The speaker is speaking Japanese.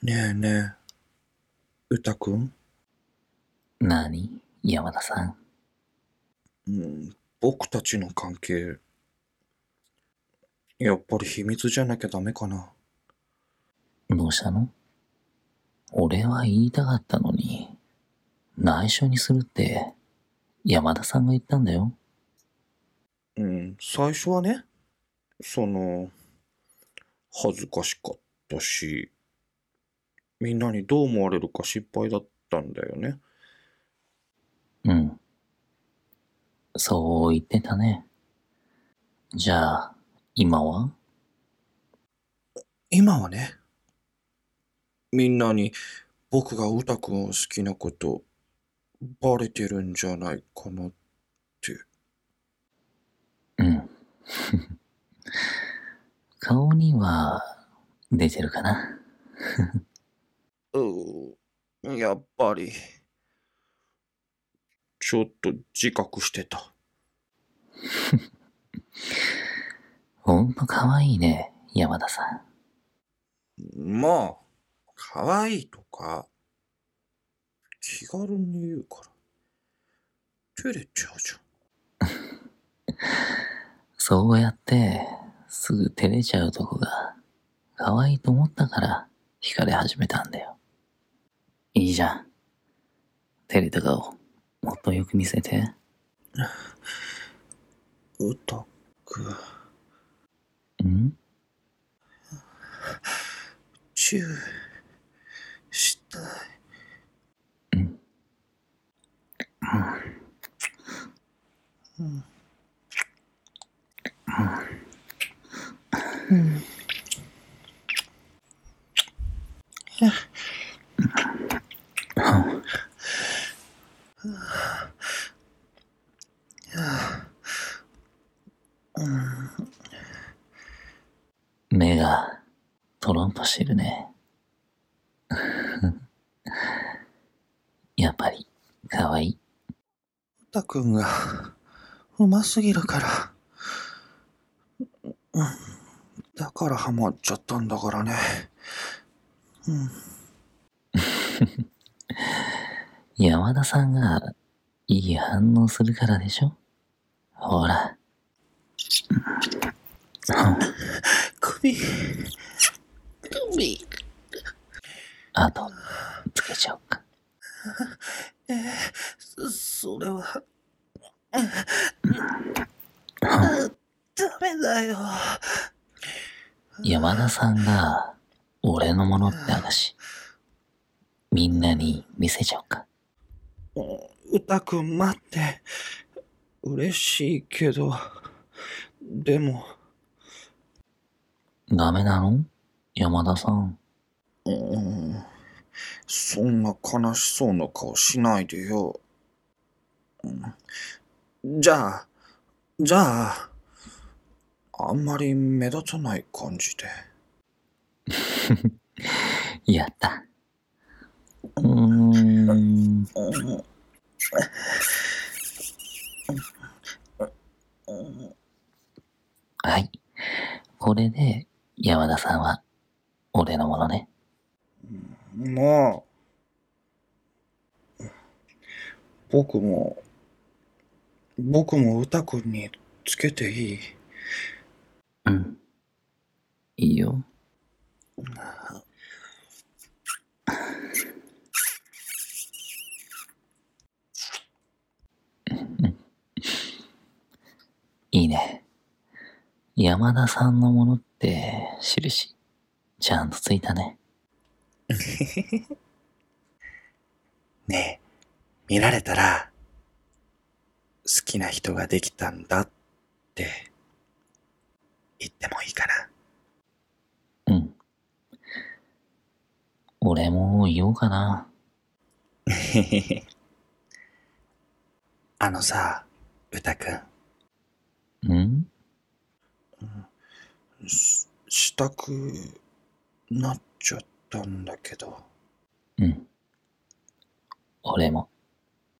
ねえねえ、うたくん、なに山田さん。うん、僕たちの関係、やっぱり秘密じゃなきゃダメかな。どうしたの？俺は言いたかったのに、内緒にするって。山田さんが言ったんだよ。うん、最初はね、その、恥ずかしかったし、みんなにどう思われるか心配だったんだよね。うん。そう言ってたね。じゃあ、今は？今はね、みんなに僕がうたくんを好きなことバレてるんじゃないかなって。うん。顔には出てるかな。うーやっぱり、ちょっと自覚してた。ほんと可愛いね、山田さん。まあ、可愛いとか、気軽に言うから、照れちゃうじ そうやって、すぐ照れちゃうとこが、可愛いと思ったから、惹かれ始めたんだよ。いいじゃん。照れた顔、もっとよく見せて。うたく、ん？チューしたい。うん。うん。目が、トロンとしてるね。やっぱり、可愛い。うたくんが、うますぎるから。うん。だからハマっちゃったんだからね。うん。山田さんが、いい反応するからでしょ？ほら。首、首。あと、つけちゃおうか。えー、そそれは、ダメだよ。山田さんが、俺のものって話、みんなに見せちゃおうか。うたくん待って。嬉しいけど、でも、ダメなの？山田さん。うん、そんな悲しそうな顔しないでよ。うんじゃあ、じゃあ、あんまり目立たない感じで。やった。うーんはい。これで、山田さんは、俺のものね。まあ、僕も、僕も歌くんにつけていい？うん。いいよ。いいね。山田さんのものって印、ちゃんとついたね。ねえ、見られたら、好きな人ができたんだって、言ってもいいかな。うん。俺も言おうかな。あのさ、歌くん、うんししたくなっちゃったんだけど。うん。俺も。